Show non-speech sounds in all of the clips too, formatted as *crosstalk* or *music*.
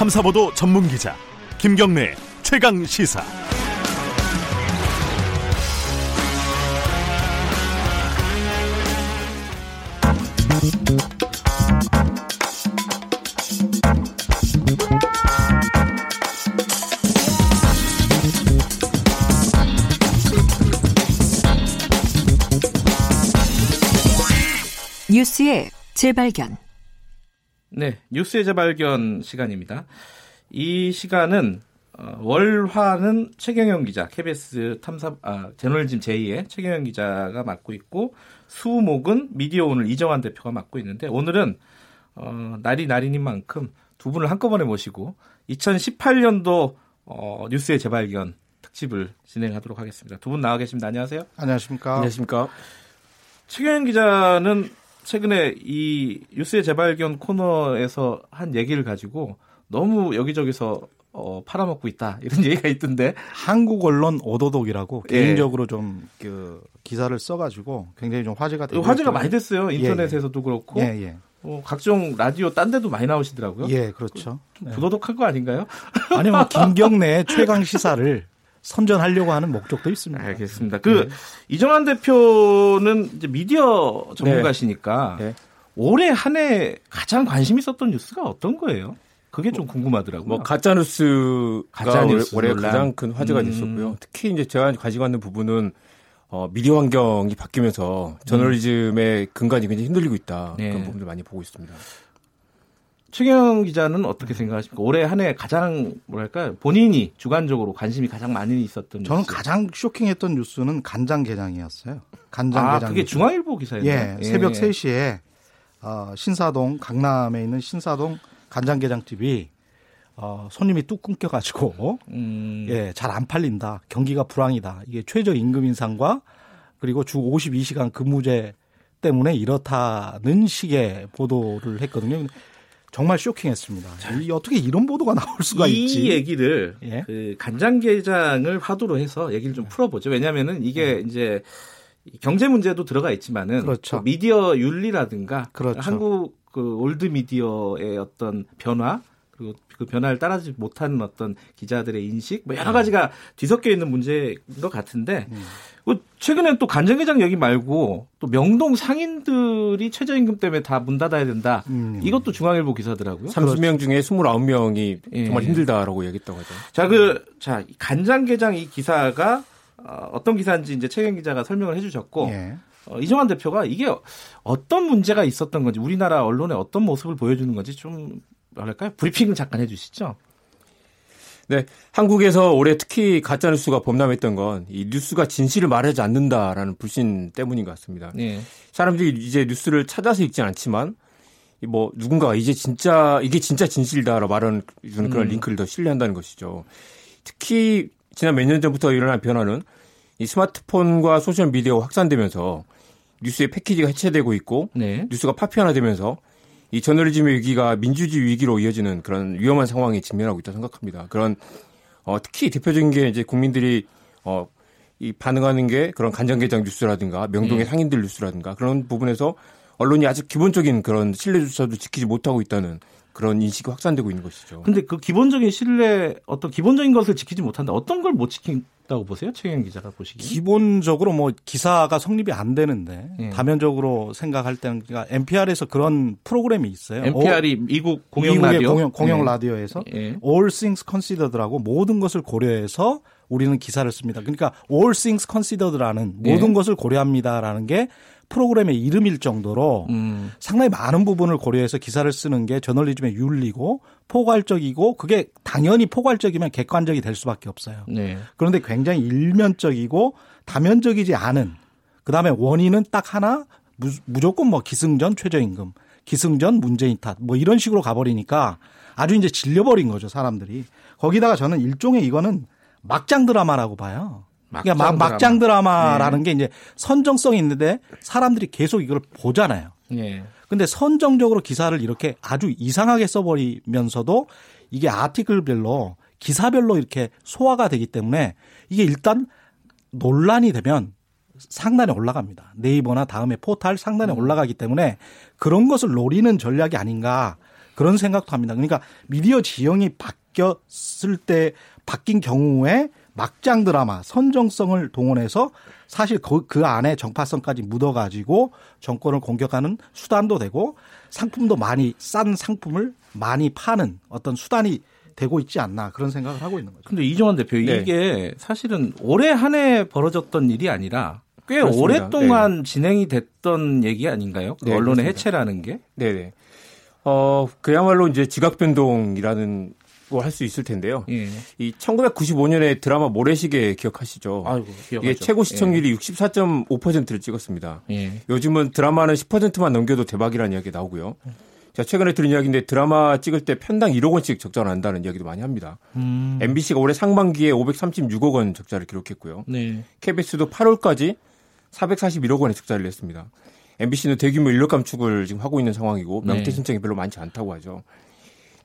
탐사보도 전문 기자 김경래 최강 시사. 뉴스의 재발견. 네, 뉴스의 재발견 시간입니다. 이 시간은 어, 월화는 최경영 기자, KBS 탐사 아, 제널짐 제2의 최경영 기자가 맡고 있고 수목은 미디어 오늘 이정환 대표가 맡고 있는데 오늘은 어, 날이 날이인 만큼 두 분을 한꺼번에 모시고 2018년도 어, 뉴스의 재발견 특집을 진행하도록 하겠습니다. 두 분 나와 계십니다. 안녕하세요. 안녕하십니까. 안녕하십니까. 최경영 기자는 최근에 이 뉴스의 재발견 코너에서 한 얘기를 가지고 너무 여기저기서 어, 팔아먹고 있다 이런 *laughs* 얘기가 있던데 한국 언론 오도독이라고 예. 개인적으로 좀 그 기사를 써가지고 굉장히 좀 화제가 되고 화제가. 많이 됐어요 인터넷에서도 그렇고 예, 예. 어, 각종 라디오 딴 데도 많이 나오시더라고요. 예, 그렇죠. 예. 부도덕한 거 아닌가요? 아니면 *laughs* 김경래의 최강 시사를 선전하려고 하는 목적도 있습니다. 알겠습니다. 그 이정환 대표는 이제 미디어 전문가시니까 네. 올해 한 해 가장 관심 있었던 뉴스가 어떤 거예요? 그게 좀 궁금하더라고요. 뭐 가짜 뉴스가 가짜 뉴스 올해 논란. 가장 큰 화제가 음. 됐었고요. 특히 이제 제가 가지고 있는 부분은 어, 미디어 환경이 바뀌면서 저널리즘의 근간이 굉장히 흔들리고 있다. 네. 그런 부분을 많이 보고 있습니다. 최경 기자는 어떻게 생각하십니까? 올해 한 해 가장 뭐랄까 본인이 주관적으로 관심이 가장 많이 있었던 저는 뉴스. 가장 쇼킹했던 뉴스는 간장 게장이었어요. 간장게장. 아 그게 뉴스. 중앙일보 기사였나요? 예, 새벽 3시에 어, 신사동 강남에 있는 신사동 간장 게장 집이 어, 손님이 뚝 끊겨가지고 음, 예, 잘 안 팔린다. 경기가 불황이다. 이게 최저 임금 인상과 그리고 주 52시간 근무제 때문에 이렇다는 식의 보도를 했거든요. 정말 쇼킹했습니다. 이 어떻게 이런 보도가 나올 수가 이 있지? 얘기를 예. 그 간장게장을 화두로 해서 얘기를 좀 풀어보죠. 왜냐하면은 이게 이제 경제 문제도 들어가 있지만은 네. 그렇죠. 또 미디어 윤리라든가 그렇죠. 한국 그 올드 미디어의 어떤 변화 그리고 그 변화를 따라가지 못하는 어떤 기자들의 인식 뭐 네. 여러 가지가 뒤섞여 있는 문제인 것 같은데 음. 그 최근엔 또 간장게장 얘기 말고 또 명동 상인들이 최저임금 때문에 다 문 닫아야 된다. 음. 이것도 중앙일보 기사더라고요. 30명 중에 29명이 예. 정말 힘들다라고 얘기했다고 하죠. 자, 그, 자, 간장게장 이 기사가 어, 어떤 기사인지 이제 최경 기자가 설명을 해주셨고, 예. 어, 이정환 대표가 이게 어떤 문제가 있었던 건지, 우리나라 언론의 어떤 모습을 보여주는 건지 좀, 뭐랄까요? 브리핑을 잠깐 해주시죠. 네, 한국에서 올해 특히 가짜 뉴스가 범람했던 건 이 뉴스가 진실을 말하지 않는다라는 불신 때문인 것 같습니다. 예. 사람들이 이제 뉴스를 찾아서 읽진 않지만 이뭐 누군가가 이제 진짜 이게 진짜 진실이다라고 말하는 그런 음. 링크를 더 신뢰한다는 것이죠. 특히 지난 몇 년 전부터 일어난 변화는 이 스마트폰과 소셜 미디어가 확산되면서 뉴스의 패키지가 해체되고 있고 네. 뉴스가 파편화되면서 이 저널리즘의 위기가 민주주의 위기로 이어지는 그런 위험한 상황에 직면하고 있다고 생각합니다. 그런 어, 특히 대표적인 게 이제 국민들이 어, 이 반응하는 게 그런 간장게장 뉴스라든가 명동의 예. 상인들 뉴스라든가 그런 부분에서 언론이 아직 기본적인 그런 신뢰조차도 지키지 못하고 있다는 그런 인식이 확산되고 있는 것이죠. 근데 그 기본적인 신뢰, 어떤 기본적인 것을 지키지 못한다. 어떤 걸 못 지킨 다고 보세요? 최경 기자가 보시기에. 기본적으로 뭐 기사가 성립이 안 되는데 예. 다면적으로 생각할 때는 그러니까 NPR에서 그런 프로그램이 있어요. NPR이 미국 공영 라디오. 공영, 공영 예. 라디오에서 예. All Things Considered라고 모든 것을 고려해서 우리는 기사를 씁니다. 그러니까 All Things Considered라는 예. 모든 것을 고려합니다라는 게 프로그램의 이름일 정도로 음. 상당히 많은 부분을 고려해서 기사를 쓰는 게 저널리즘의 윤리고 포괄적이고 그게 당연히 포괄적이면 객관적이 될 수밖에 없어요. 네. 그런데 굉장히 일면적이고 다면적이지 않은 그다음에 원인은 딱 하나 무- 무조건 뭐 기승전 최저임금 기승전 문재인 탓 뭐 이런 식으로 가버리니까 아주 이제 질려버린 거죠 사람들이 거기다가 저는 일종의 이거는 막장 드라마라고 봐요. 그러니까 막, 막장 드라마라는 게 이제 선정성이 있는데 사람들이 계속 이걸 보잖아요. 예. 근데 선정적으로 기사를 이렇게 아주 이상하게 써버리면서도 이게 아티클별로 기사별로 이렇게 소화가 되기 때문에 이게 일단 논란이 되면 상단에 올라갑니다. 네이버나 다음에 포탈 상단에 올라가기 때문에 그런 것을 노리는 전략이 아닌가 그런 생각도 합니다. 그러니까 미디어 지형이 바뀌었을 때 바뀐 경우에 막장 드라마 선정성을 동원해서 사실 그, 그 안에 정파성까지 묻어가지고 정권을 공격하는 수단도 되고 상품도 많이 싼 상품을 많이 파는 어떤 수단이 되고 있지 않나 그런 생각을 하고 있는 거죠. 근데 이종환 대표 네. 이게 사실은 올해 한 해 벌어졌던 일이 아니라 꽤 그렇습니다. 오랫동안 진행이 됐던 얘기 아닌가요? 그 네, 언론의 그렇습니다. 해체라는 게. 네네. 어, 그야말로 이제 지각 변동이라는 거 할 수 있을 텐데요. 예. 이 1995년에 드라마 모래시계 기억하시죠? 아이고 기억하죠. 이게 최고 시청률이 64.5%를 찍었습니다. 예. 예. 요즘은 드라마는 10%만 넘겨도 대박이라는 이야기 나오고요. 제가 최근에 들은 이야기인데 드라마 찍을 때 편당 1억 원씩 적자 난다는 이야기도 많이 합니다. 음. MBC가 올해 상반기에 536억 원 적자를 기록했고요. 네. KBS도 8월까지 441억 원의 적자를 냈습니다. MBC는 대규모 인력 감축을 지금 하고 있는 상황이고 네. 신청이 별로 많지 않다고 하죠.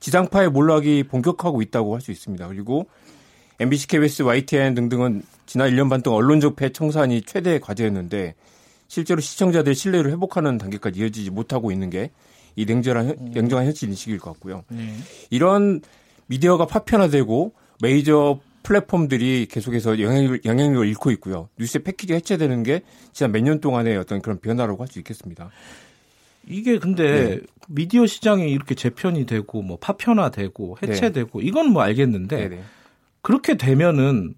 지상파의 몰락이 본격화하고 있다고 할 수 있습니다. 그리고 MBC, KBS, YTN 등등은 지난 1년 반 동안 언론적 폐 청산이 최대 과제였는데 실제로 시청자들의 신뢰를 회복하는 단계까지 이어지지 못하고 있는 게 이 냉정한, 현- 냉정한 현실 인식일 것 같고요. 네. 이런 미디어가 파편화되고 메이저 플랫폼들이 계속해서 영향력을, 영향력을 잃고 있고요. 뉴스의 패키지 해체되는 게 지난 몇 년 동안의 어떤 그런 변화라고 할 수 있겠습니다. 이게 근데 네. 미디어 시장이 이렇게 재편이 되고 뭐 파편화되고 해체되고 이건 뭐 알겠는데 네네. 그렇게 되면은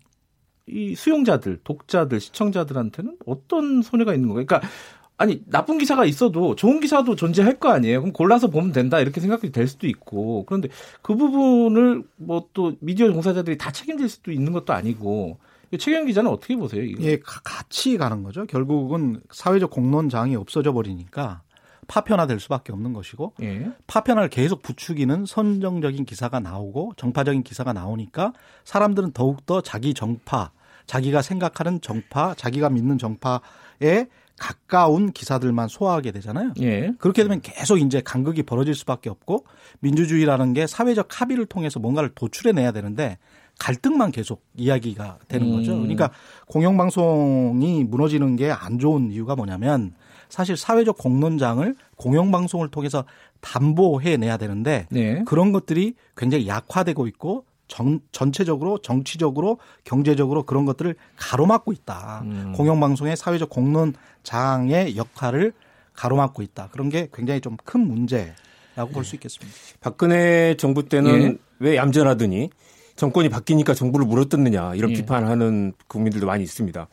이 수용자들, 독자들, 시청자들한테는 어떤 손해가 있는 거예요? 그러니까 아니 나쁜 기사가 있어도 좋은 기사도 존재할 거 아니에요. 그럼 골라서 보면 된다 이렇게 생각이 될 수도 있고 그런데 그 부분을 뭐 또 미디어 종사자들이 다 책임질 수도 있는 것도 아니고 최경 기자는 어떻게 보세요? 이거? 예, 가- 같이 가는 거죠. 결국은 사회적 공론장이 없어져 버리니까 파편화될 수밖에 없는 것이고 예. 파편화를 계속 부추기는 선정적인 기사가 나오고 정파적인 기사가 나오니까 사람들은 더욱더 자기 정파, 자기가 생각하는 정파, 자기가 믿는 정파에 가까운 기사들만 소화하게 되잖아요. 예. 그렇게 되면 계속 이제 간극이 벌어질 수밖에 없고 민주주의라는 게 사회적 합의를 통해서 뭔가를 도출해 내야 되는데 갈등만 계속 이야기가 되는 거죠. 음. 그러니까 공영방송이 무너지는 게 안 좋은 이유가 뭐냐면 사실 사회적 공론장을 공영방송을 통해서 담보해 내야 되는데 네. 그런 것들이 굉장히 약화되고 있고 전, 전체적으로 정치적으로 경제적으로 그런 것들을 가로막고 있다. 음. 공영방송의 사회적 공론장의 역할을 가로막고 있다. 그런 게 굉장히 좀 큰 문제라고 볼수 있겠습니다. 박근혜 정부 때는 예. 왜 얌전하더니 정권이 바뀌니까 정부를 물어뜯느냐 이런 예. 비판하는 국민들도 많이 있습니다.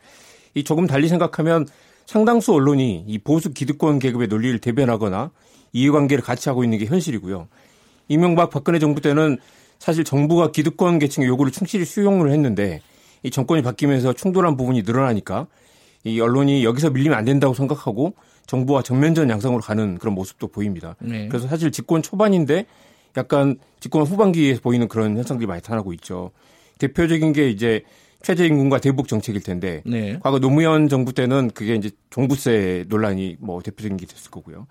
이 조금 달리 생각하면 상당수 언론이 이 보수 기득권 계급의 논리를 대변하거나 이해관계를 같이 하고 있는 게 현실이고요. 이명박 박근혜 정부 때는 사실 정부가 기득권 계층의 요구를 충실히 수용을 했는데 이 정권이 바뀌면서 충돌한 부분이 늘어나니까 이 언론이 여기서 밀리면 안 된다고 생각하고 정부와 정면전 양상으로 가는 그런 모습도 보입니다. 네. 그래서 사실 집권 초반인데 약간 집권 후반기에 보이는 그런 현상들이 많이 나타나고 있죠. 대표적인 게 이제 최저임금과 대북 정책일 텐데 네. 과거 노무현 정부 때는 그게 이제 종부세 논란이 뭐 대표적인 게 됐을 거고요.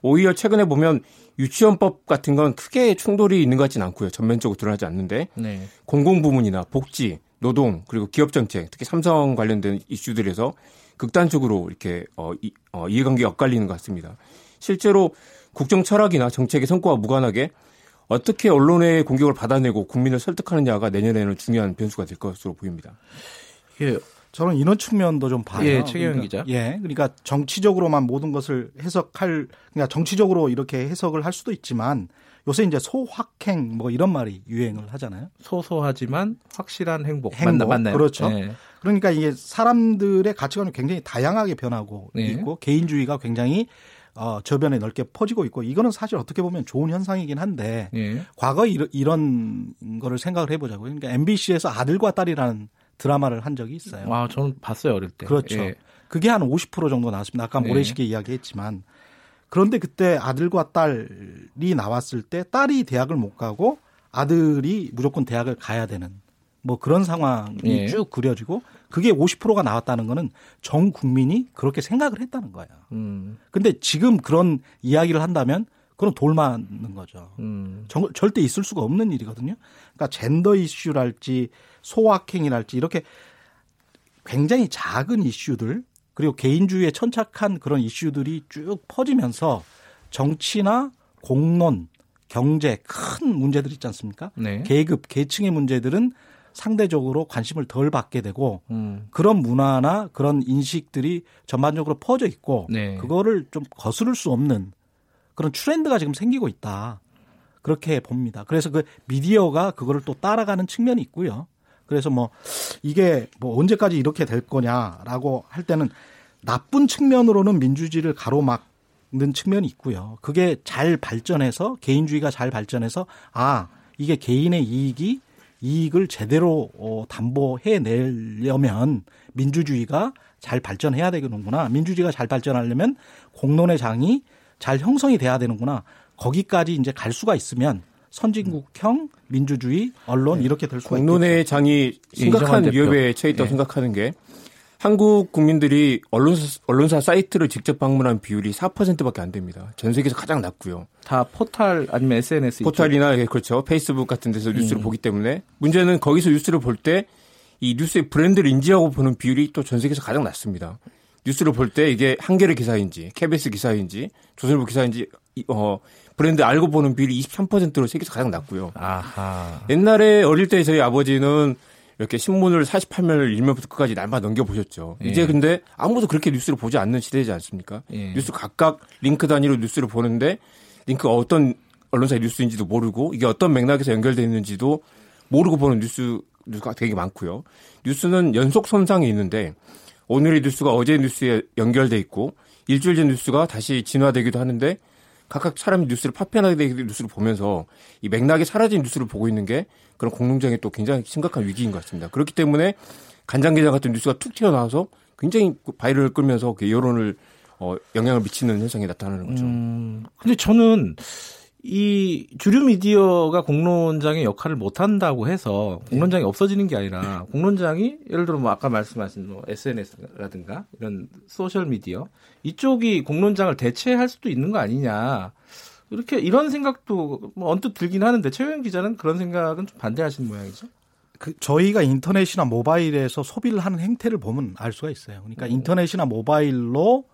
오히려 최근에 보면 유치원법 같은 건 크게 충돌이 있는 것 같지는 않고요. 전면적으로 드러나지 않는데 네. 공공 부문이나 복지, 노동 그리고 기업 정책, 특히 삼성 관련된 이슈들에서 극단적으로 이렇게 어, 이, 어, 이해관계가 엇갈리는 것 같습니다. 실제로 국정 철학이나 정책의 성과와 무관하게 어떻게 언론의 공격을 받아내고 국민을 설득하느냐가 내년에는 중요한 변수가 될 것으로 보입니다. 예. 저는 이런 측면도 좀 봐요. 예, 최경영 그러니까, 기자. 예, 그러니까 정치적으로만 모든 것을 해석할, 그러니까 정치적으로 이렇게 해석을 할 수도 있지만 요새 이제 소확행 뭐 이런 말이 유행을 하잖아요. 소소하지만 확실한 행복. 행복. 맞나, 맞나요? 그렇죠. 네. 그러니까 이게 사람들의 가치관이 굉장히 다양하게 변하고 네. 있고 개인주의가 굉장히 어, 저변에 넓게 퍼지고 있고 이거는 사실 어떻게 보면 좋은 현상이긴 한데 예. 과거 이런, 이런 거를 생각을 해보자고요. 그러니까 MBC에서 아들과 딸이라는 드라마를 한 적이 있어요. 아, 저는 봤어요, 어릴 때. 그렇죠. 예. 그게 한 50% 정도 나왔습니다. 아까 네. 모래시계 이야기했지만 그런데 그때 아들과 딸이 나왔을 때 딸이 대학을 못 가고 아들이 무조건 대학을 가야 되는 뭐 그런 상황이 예. 쭉 그려지고 그게 50%가 나왔다는 거는 전 국민이 그렇게 생각을 했다는 거예요. 음, 근데 지금 그런 이야기를 한다면 그건 돌 맞는 거죠. 음. 정- 절대 있을 수가 없는 일이거든요. 그러니까 젠더 이슈랄지 소확행이랄지 이렇게 굉장히 작은 이슈들 그리고 개인주의에 천착한 그런 이슈들이 쭉 퍼지면서 정치나 공론 경제 큰 문제들 있지 않습니까? 네. 계급, 계층의 문제들은 상대적으로 관심을 덜 받게 되고 음. 그런 문화나 그런 인식들이 전반적으로 퍼져 있고 네. 그거를 좀 거스를 수 없는 그런 트렌드가 지금 생기고 있다. 그렇게 봅니다. 그래서 그 미디어가 그거를 또 따라가는 측면이 있고요. 그래서 뭐 이게 뭐 언제까지 이렇게 될 거냐라고 할 때는 나쁜 측면으로는 민주주의를 가로막는 측면이 있고요. 그게 잘 발전해서 개인주의가 잘 발전해서 아 이게 개인의 이익이 이익을 제대로 어, 담보해 내려면 민주주의가 잘 발전해야 되겠는구나. 민주주의가 잘 발전하려면 공론의 장이 잘 형성이 돼야 되는구나. 거기까지 이제 갈 수가 있으면 선진국형 민주주의 언론 이렇게 될 수가 있겠죠. 공론의 장이 이정환 심각한. 위협에 처해 있다고 예. 생각하는 게 한국 국민들이 언론사, 언론사 사이트를 직접 방문한 비율이 4%밖에 안 됩니다. 전 세계에서 가장 낮고요. 다 포탈 아니면 SNS 포털이나 예, 그렇죠. 페이스북 같은 데서 음. 뉴스를 보기 때문에 문제는 거기서 뉴스를 볼 때 이 뉴스의 브랜드를 인지하고 보는 비율이 또 전 세계에서 가장 낮습니다. 뉴스를 볼 때 이게 한겨레 기사인지 KBS 기사인지 조선일보 기사인지 이- 어 브랜드 알고 보는 비율이 23%로 세계에서 가장 낮고요. 아하. 옛날에 어릴 때 저희 아버지는 이렇게 신문을 48면을 1면부터 끝까지 날마다 넘겨보셨죠. 예. 이제 근데 아무도 그렇게 뉴스를 보지 않는 시대지 않습니까? 예. 뉴스 각각 링크 단위로 뉴스를 보는데 링크가 어떤 언론사의 뉴스인지도 모르고 이게 어떤 맥락에서 연결되어 있는지도 모르고 보는 뉴스, 뉴스가 되게 많고요. 뉴스는 연속 선상에 있는데 오늘의 뉴스가 어제 뉴스에 연결돼 있고 일주일 전 뉴스가 다시 진화되기도 하는데 각각 사람이 뉴스를 파편화되게 된 뉴스를 보면서 이 맥락이 사라진 뉴스를 보고 있는 게 그런 공론장의 또 굉장히 심각한 위기인 것 같습니다. 그렇기 때문에 간장게장 같은 뉴스가 툭 튀어나와서 굉장히 그 viral을 끌면서 그 여론을 어, 영향을 미치는 현상이 나타나는 거죠. 음, 근데 저는 이 주류 미디어가 공론장의 역할을 못 한다고 해서 공론장이 없어지는 게 아니라 공론장이 예를 들어 뭐 아까 말씀하신 뭐 SNS라든가 이런 소셜 미디어 이쪽이 공론장을 대체할 수도 있는 거 아니냐. 이렇게 이런 생각도 뭐 언뜻 들긴 하는데 최영 기자는 그런 생각은 좀 반대하시는 모양이죠. 그 저희가 인터넷이나 모바일에서 소비를 하는 행태를 보면 알 수가 있어요. 그러니까 인터넷이나 모바일로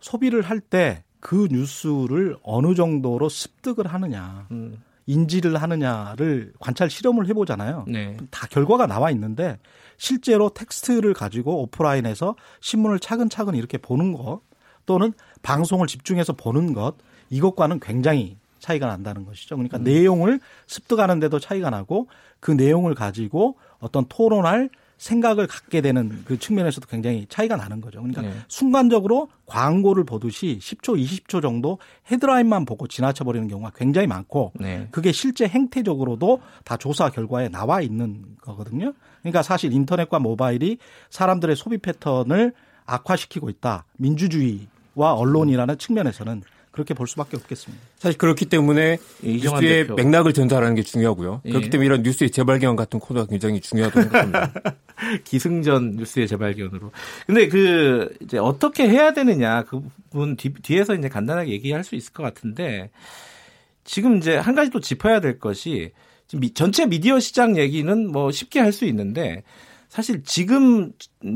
소비를 할 때 그 뉴스를 어느 정도로 습득을 하느냐, 음, 인지를 하느냐를 관찰 실험을 해보잖아요. 네. 다 결과가 나와 있는데 실제로 텍스트를 가지고 오프라인에서 신문을 차근차근 이렇게 보는 것 또는 방송을 집중해서 보는 것 이것과는 굉장히 차이가 난다는 것이죠. 그러니까 내용을 습득하는데도 차이가 나고 그 내용을 가지고 어떤 토론할 생각을 갖게 되는 그 측면에서도 굉장히 차이가 나는 거죠. 그러니까 네. 순간적으로 광고를 보듯이 10초, 20초 정도 헤드라인만 보고 지나쳐 버리는 경우가 굉장히 많고 네. 그게 실제 행태적으로도 다 조사 결과에 나와 있는 거거든요. 그러니까 사실 인터넷과 모바일이 사람들의 소비 패턴을 악화시키고 있다. 민주주의와 언론이라는 측면에서는 그렇게 볼 수밖에 없겠습니다. 사실 그렇기 때문에 이정환 뉴스의 대표. 맥락을 전달하는 게 중요하고요. 예. 그렇기 때문에 이런 뉴스의 재발견 같은 코드가 굉장히 중요하다고 생각합니다. *laughs* 기승전 뉴스의 재발견으로. 근데 그 이제 어떻게 해야 되느냐 그 부분 뒤, 뒤에서 이제 간단하게 얘기할 수 있을 것 같은데 지금 이제 한 가지 또 짚어야 될 것이 전체 미디어 시장 얘기는 뭐 쉽게 할 수 있는데 사실 지금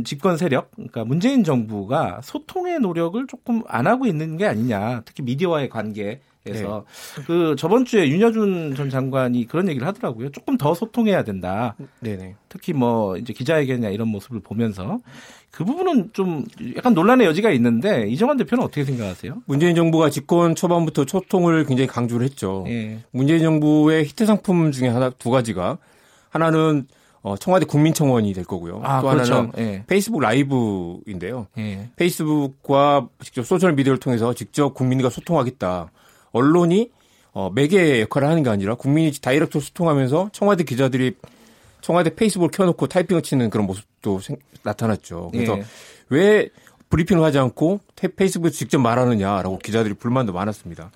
집권 세력, 그러니까 문재인 정부가 소통의 노력을 조금 안 하고 있는 게 아니냐. 특히 미디어와의 관계 에서 그 저번 주에 윤여준 전 장관이 그런 얘기를 하더라고요. 조금 더 소통해야 된다. 네네. 특히 뭐 이제 기자회견이나 이런 모습을 보면서 그 부분은 좀 약간 논란의 여지가 있는데 이정환 대표는 어떻게 생각하세요? 문재인 정부가 집권 초반부터 소통을 굉장히 강조를 했죠. 예. 문재인 정부의 히트 상품 중에 하나 두 가지가 하나는 어, 청와대 국민청원이 될 거고요. 아, 또 그렇죠. 하나는 예. 페이스북 라이브인데요. 예. 페이스북과 직접 소셜 미디어를 통해서 직접 국민과 소통하겠다. 언론이 어, 매개 역할을 하는 게 아니라 국민이 다이렉트로 소통하면서 청와대 기자들이 청와대 페이스북을 켜놓고 타이핑을 치는 그런 모습도 생- 나타났죠. 그래서 예. 왜 브리핑을 하지 않고 테- 페이스북에 직접 말하느냐라고 기자들이 불만도 많았습니다.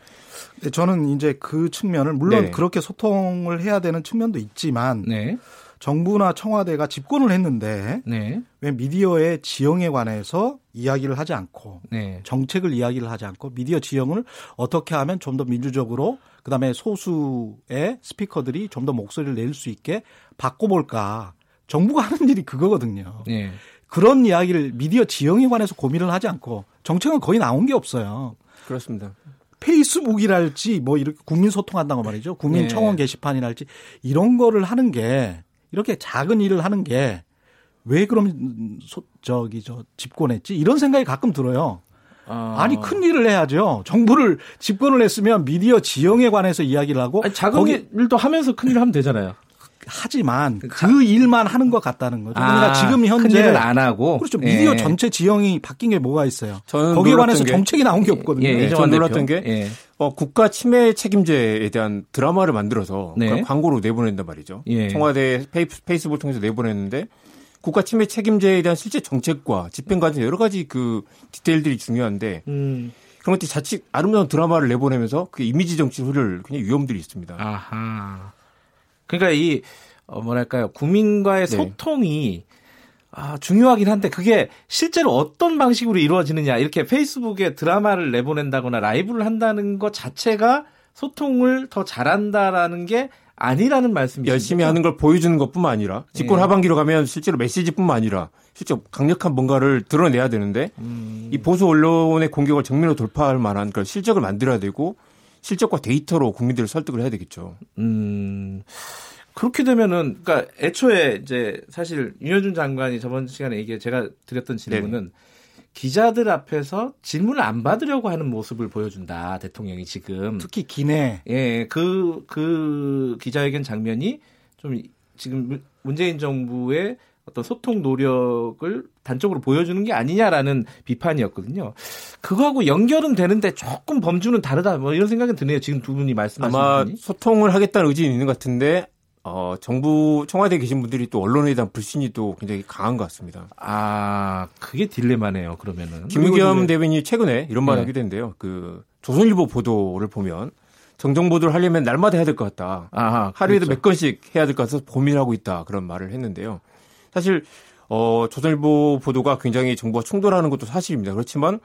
근데 저는 이제 그 측면을 물론 네. 그렇게 소통을 해야 되는 측면도 있지만 네. 정부나 청와대가 집권을 했는데 네. 왜 미디어의 지형에 관해서 이야기를 하지 않고 네. 정책을 이야기를 하지 않고 미디어 지형을 어떻게 하면 좀 더 민주적으로 그다음에 소수의 스피커들이 좀 더 목소리를 낼 수 있게 바꿔볼까. 정부가 하는 일이 그거거든요. 네. 그런 이야기를 미디어 지형에 관해서 고민을 하지 않고 정책은 거의 나온 게 없어요. 그렇습니다. 페이스북이랄지 뭐 이렇게 국민 소통한다고 말이죠. 국민 네. 청원 게시판이랄지 이런 거를 하는 게 이렇게 작은 일을 하는 게 왜 그럼 소, 저기 저 집권했지 이런 생각이 가끔 들어요. 아. 아니 큰 일을 해야죠. 정부를 집권을 했으면 미디어 지형에 관해서 이야기를 하고 아니, 작은 거기 일도 하면서 큰 일을 하면 되잖아요. 하지만 그 일만 하는 것 같다는 거죠. 그러니까 아, 지금 큰 현재 안 하고 그렇죠. 미디어 예. 전체 지형이 바뀐 게 뭐가 있어요. 저는 거기에 관해서 게- 정책이 나온 게 없거든요. 예, 네, 이정환 전 놀랐던 대표. 게 예. 어, 국가 침해 책임제에 대한 드라마를 만들어서 네. 광고로 내보낸단 말이죠. 예. 청와대 페이스, 페이스북을 통해서 내보냈는데 국가 침해 책임제에 대한 실제 정책과 집행 과정 여러 가지 그 디테일들이 중요한데 음. 그런 것들이 자칫 아름다운 드라마를 내보내면서 그 이미지 정치 흐를 그냥 위험들이 있습니다. 아하. 그러니까 이 어, 뭐랄까요 국민과의 네. 소통이 아, 중요하긴 한데 그게 실제로 어떤 방식으로 이루어지느냐 이렇게 페이스북에 드라마를 내보낸다거나 라이브를 한다는 것 자체가 소통을 더 잘한다라는 게 아니라는 말씀이시죠? 열심히 하는 걸 보여주는 것뿐만 아니라 집권 예. 하반기로 가면 실제로 메시지뿐만 아니라 실제 강력한 뭔가를 드러내야 되는데 음. 이 보수 언론의 공격을 정면으로 돌파할 만한 그런 실적을 만들어야 되고 실적과 데이터로 국민들을 설득을 해야 되겠죠. 음. 그렇게 되면은 그러니까 애초에 이제 사실 윤여준 장관이 저번 시간에 얘기해 제가 드렸던 질문은 기자들 앞에서 질문을 안 받으려고 하는 모습을 보여준다 대통령이 지금 특히 기내 예, 그, 그 기자회견 장면이 좀 지금 문- 문재인 정부의 어떤 소통 노력을 단적으로 보여주는 게 아니냐라는 비판이었거든요. 그거하고 연결은 되는데 조금 범주는 다르다. 뭐 이런 생각은 드네요. 지금 두 분이 말씀하신 아마 분이. 소통을 하겠다는 의지는 있는 것 같은데 어, 정부 청와대에 계신 분들이 또 언론에 대한 불신이 또 굉장히 강한 것 같습니다. 아, 그게 딜레마네요. 그러면은. 김의겸 대변인이 최근에 이런 말을 네. 하기도 했는데요. 그 조선일보 보도를 보면 정정 보도를 하려면 날마다 해야 될 것 같다. 아하, 하루에도 그렇죠. 몇 건씩 해야 될 것 같아서 고민하고 있다. 그런 말을 했는데요. 사실 어, 조선일보 보도가 굉장히 정부와 충돌하는 것도 사실입니다. 그렇지만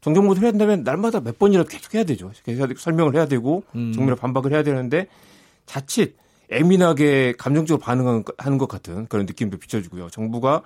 정정 보도를 해야 된다면 날마다 몇 번이라도 계속 해야 되죠. 계속 설명을 해야 되고 음. 정밀로 반박을 해야 되는데 자칫 예민하게 감정적으로 반응하는 것- 같은 그런 느낌도 비춰주고요. 정부가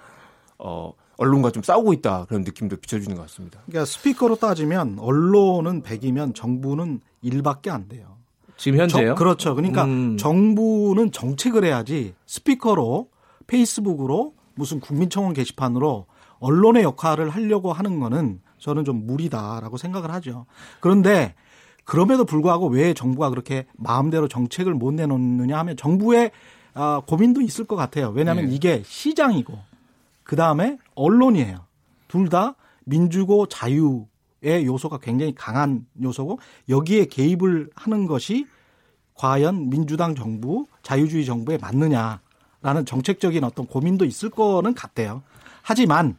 어, 언론과 좀 싸우고 있다 그런 느낌도 비춰주는 것 같습니다. 그러니까 스피커로 따지면 언론은 100이면 정부는 1밖에 안 돼요. 지금 현재요? 정- 그렇죠. 그러니까 음. 정부는 정책을 해야지 스피커로 페이스북으로 무슨 국민청원 게시판으로 언론의 역할을 하려고 하는 거는 저는 좀 무리다라고 생각을 하죠. 그런데 그럼에도 불구하고 왜 정부가 그렇게 마음대로 정책을 못 내놓느냐 하면 정부의 아, 고민도 있을 것 같아요. 왜냐하면 네. 이게 시장이고 그 다음에 언론이에요. 둘 다 민주고 자유의 요소가 굉장히 강한 요소고 여기에 개입을 하는 것이 과연 민주당 정부, 자유주의 정부에 맞느냐 라는 정책적인 어떤 고민도 있을 거는 같아요. 하지만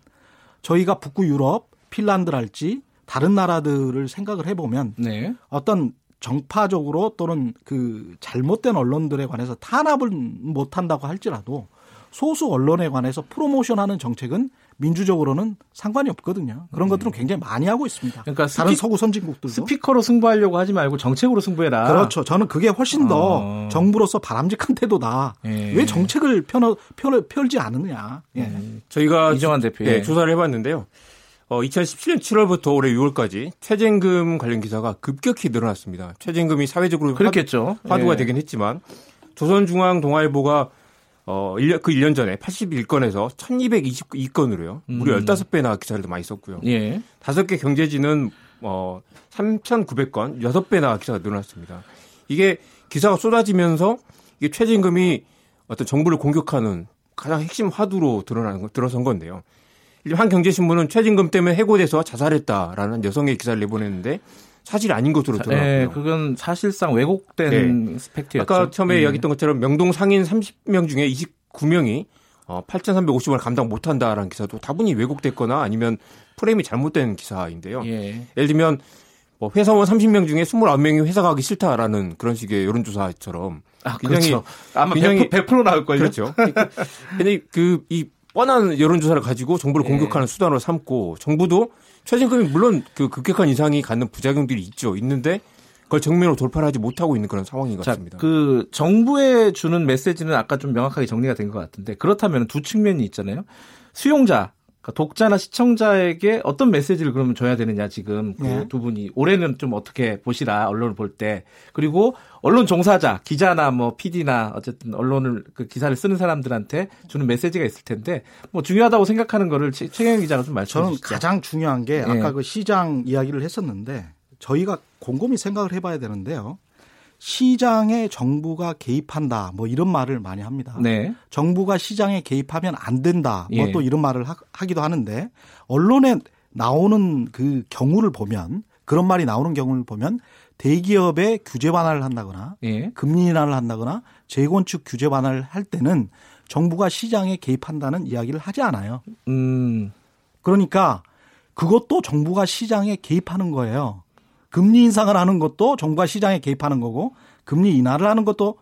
저희가 북구 유럽, 핀란드랄지 다른 나라들을 생각을 해보면 네. 어떤 정파적으로 또는 그 잘못된 언론들에 관해서 탄압을 못 한다고 할지라도 소수 언론에 관해서 프로모션하는 정책은 민주적으로는 상관이 없거든요. 그런 것들은 굉장히 많이 하고 있습니다. 음. 그러니까 다른 스피- 서구 선진국들도 스피커로 승부하려고 하지 말고 정책으로 승부해라. 그렇죠. 저는 그게 훨씬 더 어. 정부로서 바람직한 태도다. 예. 왜 정책을 펴, 펴, 펼지 않느냐. 예. 저희가 이정환 대표. 네, 조사를 해봤는데요. 어, 2017년 7월부터 올해 6월까지 최저임금 관련 기사가 급격히 늘어났습니다. 최저임금이 사회적으로 그렇겠죠. 화, 두가 예. 되긴 했지만 조선중앙동아일보가 어, 1년, 그 1년 전에 81건에서 1222건으로요. 무려 음. 15배나 기사를 많이 썼고요. 예. 다섯 개 경제지는 어 3,900건, 6배나 기사가 늘어났습니다. 이게 기사가 쏟아지면서 이게 최저임금이 어떤 정부를 공격하는 가장 핵심 화두로 거, 들어선 건데요. 한 경제신문은 최저임금 때문에 해고돼서 자살했다라는 여성의 기사를 내보냈는데 사실 아닌 것으로 네, 드러났고요. 그건 사실상 왜곡된 스펙트였죠. 아까 처음에 예. 이야기했던 것처럼 명동 상인 30명 중에 29명이 어, 8,350원을 감당 못한다라는 기사도 다분히 왜곡됐거나 아니면 프레임이 잘못된 기사인데요. 예. 예를 들면 뭐 회사원 30명 중에 29명이 회사 가기 싫다라는 그런 식의 여론조사처럼 아, 굉장히 그렇죠. 아마 굉장히 100%, 100% 나올 걸요. 그렇죠. 근데 그이 뻔한 여론조사를 가지고 정부를 예. 공격하는 수단으로 삼고 정부도 최저임금이 물론 그 급격한 인상이 갖는 부작용들이 있죠. 있는데 그걸 정면으로 돌파를 하지 못하고 있는 그런 상황인 것 자, 같습니다. 그 정부에 주는 메시지는 아까 좀 명확하게 정리가 된 것 같은데 그렇다면 두 측면이 있잖아요. 수용자 그러니까 독자나 시청자에게 어떤 메시지를 그러면 줘야 되느냐 지금 그 네. 두 분이 올해는 좀 어떻게 보시라 언론을 볼 때 그리고 언론 종사자 기자나 뭐 PD나 어쨌든 언론을 그 기사를 쓰는 사람들한테 주는 메시지가 있을 텐데 뭐 중요하다고 생각하는 거를 최- 최경영 기자가 좀 말씀해 저는 주시죠. 가장 중요한 게 예. 아까 그 시장 이야기를 했었는데 저희가 곰곰이 생각을 해봐야 되는데요. 시장에 정부가 개입한다 뭐 이런 말을 많이 합니다. 네. 정부가 시장에 개입하면 안 된다. 뭐 예. 또 이런 말을 하, 하기도 하는데 언론에 나오는 그 경우를 보면 그런 말이 나오는 경우를 보면 대기업의 규제 완화를 한다거나 예. 금리 인하를 한다거나 재건축 규제 완화를 할 때는 정부가 시장에 개입한다는 이야기를 하지 않아요. 음. 그러니까 그것도 정부가 시장에 개입하는 거예요. 금리 인상을 하는 것도 정부가 시장에 개입하는 거고 금리 인하를 하는 것도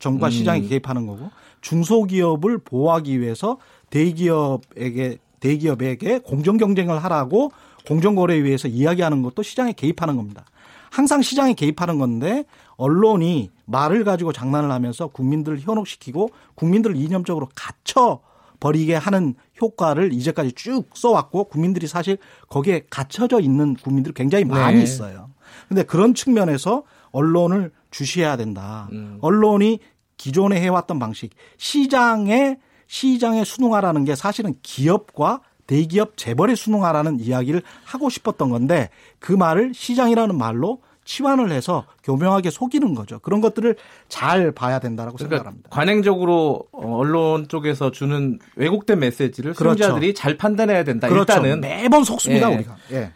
정부가 음. 시장에 개입하는 거고 중소기업을 보호하기 위해서 대기업에게 대기업에게 공정 경쟁을 하라고 공정거래위에서 이야기하는 것도 시장에 개입하는 겁니다. 항상 시장에 개입하는 건데 언론이 말을 가지고 장난을 하면서 국민들을 현혹시키고 국민들을 이념적으로 갇혀 버리게 하는 효과를 이제까지 쭉 써왔고 국민들이 사실 거기에 갇혀져 있는 국민들이 굉장히 많이 네. 있어요. 근데 그런 측면에서 언론을 주시해야 된다. 음. 언론이 기존에 해왔던 방식 시장에 시장에 순응하라는 게 사실은 기업과 대기업 재벌에 순응하라는 이야기를 하고 싶었던 건데 그 말을 시장이라는 말로 치환을 해서 교묘하게 속이는 거죠. 그런 것들을 잘 봐야 된다라고 그러니까 생각합니다. 관행적으로 어, 언론 쪽에서 주는 왜곡된 메시지를 그렇죠. 수용자들이 잘 판단해야 된다. 그렇죠. 일단은 매번 속습니다 예. 우리가. 예.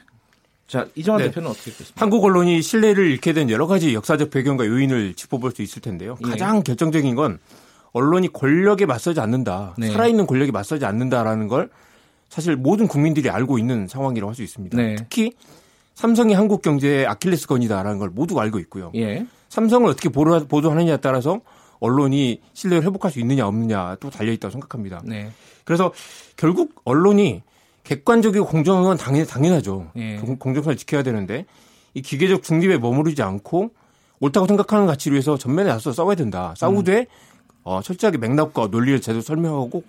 자 이정환 네. 대표는 어떻게 보십니까? 한국 언론이 신뢰를 잃게 된 여러 가지 역사적 배경과 요인을 짚어볼 수 있을 텐데요. 예. 가장 결정적인 건 언론이 권력에 맞서지 않는다. 네. 살아있는 권력에 맞서지 않는다라는 걸 사실 모든 국민들이 알고 있는 상황이라고 할 수 있습니다. 네. 특히 삼성이 한국 경제의 아킬레스건이다라는 걸 모두가 알고 있고요. 예. 삼성을 어떻게 보도- 보도하느냐에 따라서 언론이 신뢰를 회복할 수 있느냐 없느냐 또 달려 있다고 생각합니다. 네. 그래서 결국 언론이 객관적이고 공정한 건 당연, 당연하죠. 예. 공- 공정성을 지켜야 되는데 이 기계적 중립에 머무르지 않고 옳다고 생각하는 가치를 위해서 전면에 나서 싸워야 된다. 싸우되 어, 철저하게 맥락과 논리를 제대로 설명하고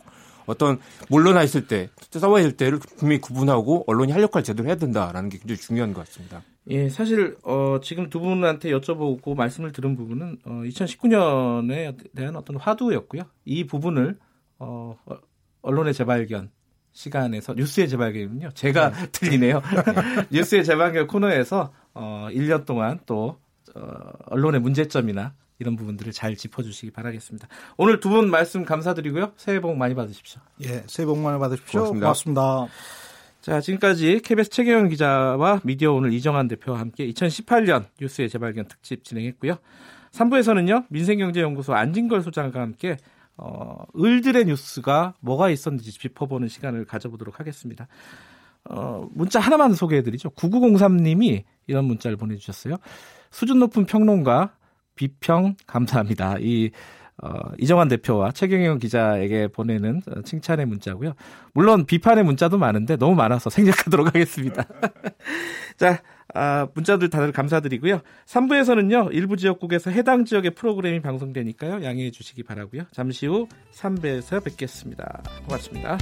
어떤 물러나 있을 때 싸워야 될 때를 분명히 구분하고 언론이 할 역할을 제대로 해야 된다라는 게 굉장히 중요한 것 같습니다. 예, 사실 어, 지금 두 분한테 여쭤보고 말씀을 들은 부분은 어, 2019년에 대한 어떤 화두였고요. 이 부분을 어, 어, 언론의 재발견 시간에서 뉴스의 재발견은요. 제가 *laughs* 틀리네요. *laughs* 뉴스의 재발견 코너에서 어, 1년 동안 또 어, 언론의 문제점이나 이런 부분들을 잘 짚어주시기 바라겠습니다. 오늘 두 분 말씀 감사드리고요. 새해 복 많이 받으십시오. 예, 새해 복 많이 받으십시오. 고맙습니다. 고맙습니다. 자, 지금까지 KBS 최경영 기자와 미디어 오늘 이정환 대표와 함께 2018년 뉴스의 재발견 특집 진행했고요. 3부에서는요, 민생경제연구소 안진걸 소장과 함께 어, 을들의 뉴스가 뭐가 있었는지 짚어보는 시간을 가져보도록 하겠습니다. 어, 문자 하나만 소개해드리죠. 9903님이 이런 문자를 보내주셨어요. 수준 높은 평론가 비평 감사합니다. 이 어, 이정환 대표와 최경영 기자에게 보내는 어, 칭찬의 문자고요. 물론 비판의 문자도 많은데 너무 많아서 생략하도록 하겠습니다. *laughs* 자, 아, 문자들 다들 감사드리고요. 3부에서는요, 일부 지역국에서 해당 지역의 프로그램이 방송되니까요, 양해해 주시기 바라고요. 잠시 후 3부에서 뵙겠습니다. 고맙습니다.